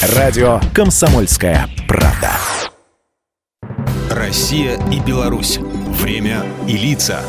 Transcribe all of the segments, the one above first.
Радио «Комсомольская правда». Россия и Беларусь. Время и лица.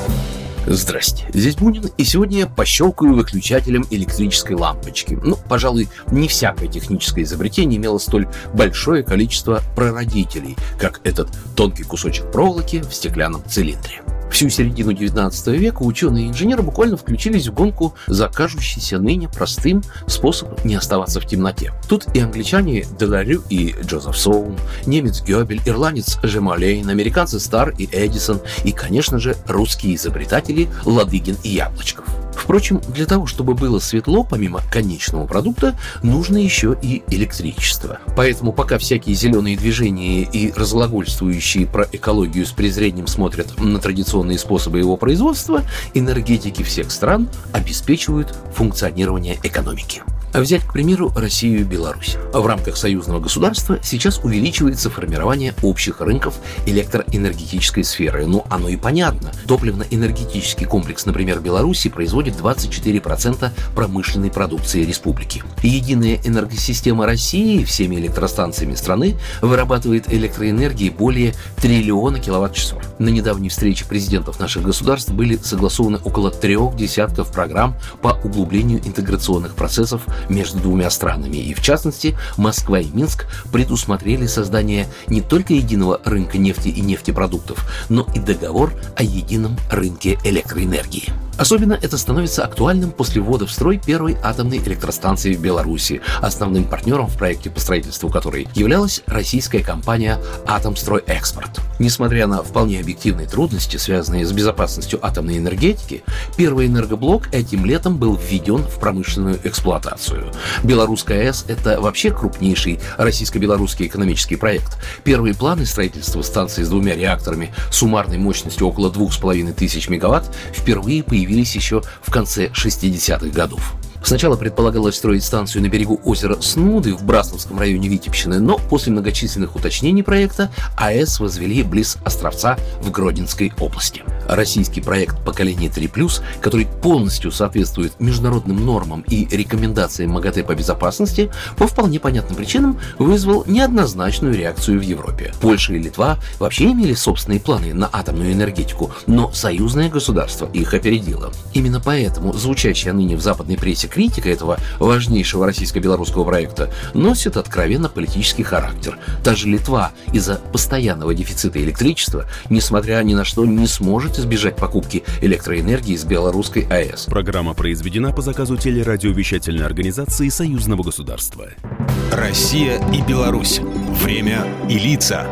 Здрасте, здесь Бунин, и сегодня я пощелкаю выключателем электрической лампочки. Ну, пожалуй, не всякое техническое изобретение имело столь большое количество прародителей, как этот тонкий кусочек проволоки в стеклянном цилиндре. Всю середину 19 века ученые и инженеры буквально включились в гонку за кажущийся ныне простым способом не оставаться в темноте. Тут и англичане Деларю и Джозеф Соун, немец Гёбель, ирландец Жемалейн, американцы Стар и Эдисон и, конечно же, русские изобретатели Ладыгин и Яблочков. Впрочем, для того, чтобы было светло, помимо конечного продукта, нужно еще и электричество. Поэтому пока всякие зеленые движения и разглагольствующие про экологию с презрением смотрят на традиционные способы его производства, энергетики всех стран обеспечивают функционирование экономики. А взять, к примеру, Россию и Беларусь. В рамках союзного государства сейчас увеличивается формирование общих рынков электроэнергетической сферы. Ну, оно и понятно. Топливно-энергетический комплекс, например, Беларуси производит 24% промышленной продукции республики. Единая энергосистема России всеми электростанциями страны вырабатывает электроэнергии более триллиона киловатт-часов. На недавней встрече президентов наших государств были согласованы около трех десятков программ по углублению интеграционных процессов между двумя странами. И в частности, Москва и Минск предусмотрели создание не только единого рынка нефти и нефтепродуктов, но и договор о едином рынке электроэнергии. Особенно это становится актуальным после ввода в строй первой атомной электростанции в Беларуси, основным партнером в проекте по строительству которой являлась российская компания «Атомстройэкспорт». Несмотря на вполне объективные трудности, связанные с безопасностью атомной энергетики, первый энергоблок этим летом был введен в промышленную эксплуатацию. Белорусская АЭС – это вообще крупнейший российско-белорусский экономический проект. Первые планы строительства станции с двумя реакторами суммарной мощностью около 2500 мегаватт впервые появились появились еще в конце 60-х годов. Сначала предполагалось строить станцию на берегу озера Снуды в Брасловском районе Витебщины, но после многочисленных уточнений проекта АЭС возвели близ Островца в Гродненской области. Российский проект «Поколение 3+,» который полностью соответствует международным нормам и рекомендациям МАГАТЭ по безопасности, по вполне понятным причинам вызвал неоднозначную реакцию в Европе. Польша и Литва вообще имели собственные планы на атомную энергетику, но союзное государство их опередило. Именно поэтому звучащая ныне в западной прессе критика этого важнейшего российско-белорусского проекта носит откровенно политический характер. Та же Литва из-за постоянного дефицита электричества, несмотря ни на что, не сможет избежать покупки электроэнергии из белорусской АЭС. Программа произведена по заказу телерадиовещательной организации Союзного государства. Россия и Беларусь. Время и лица.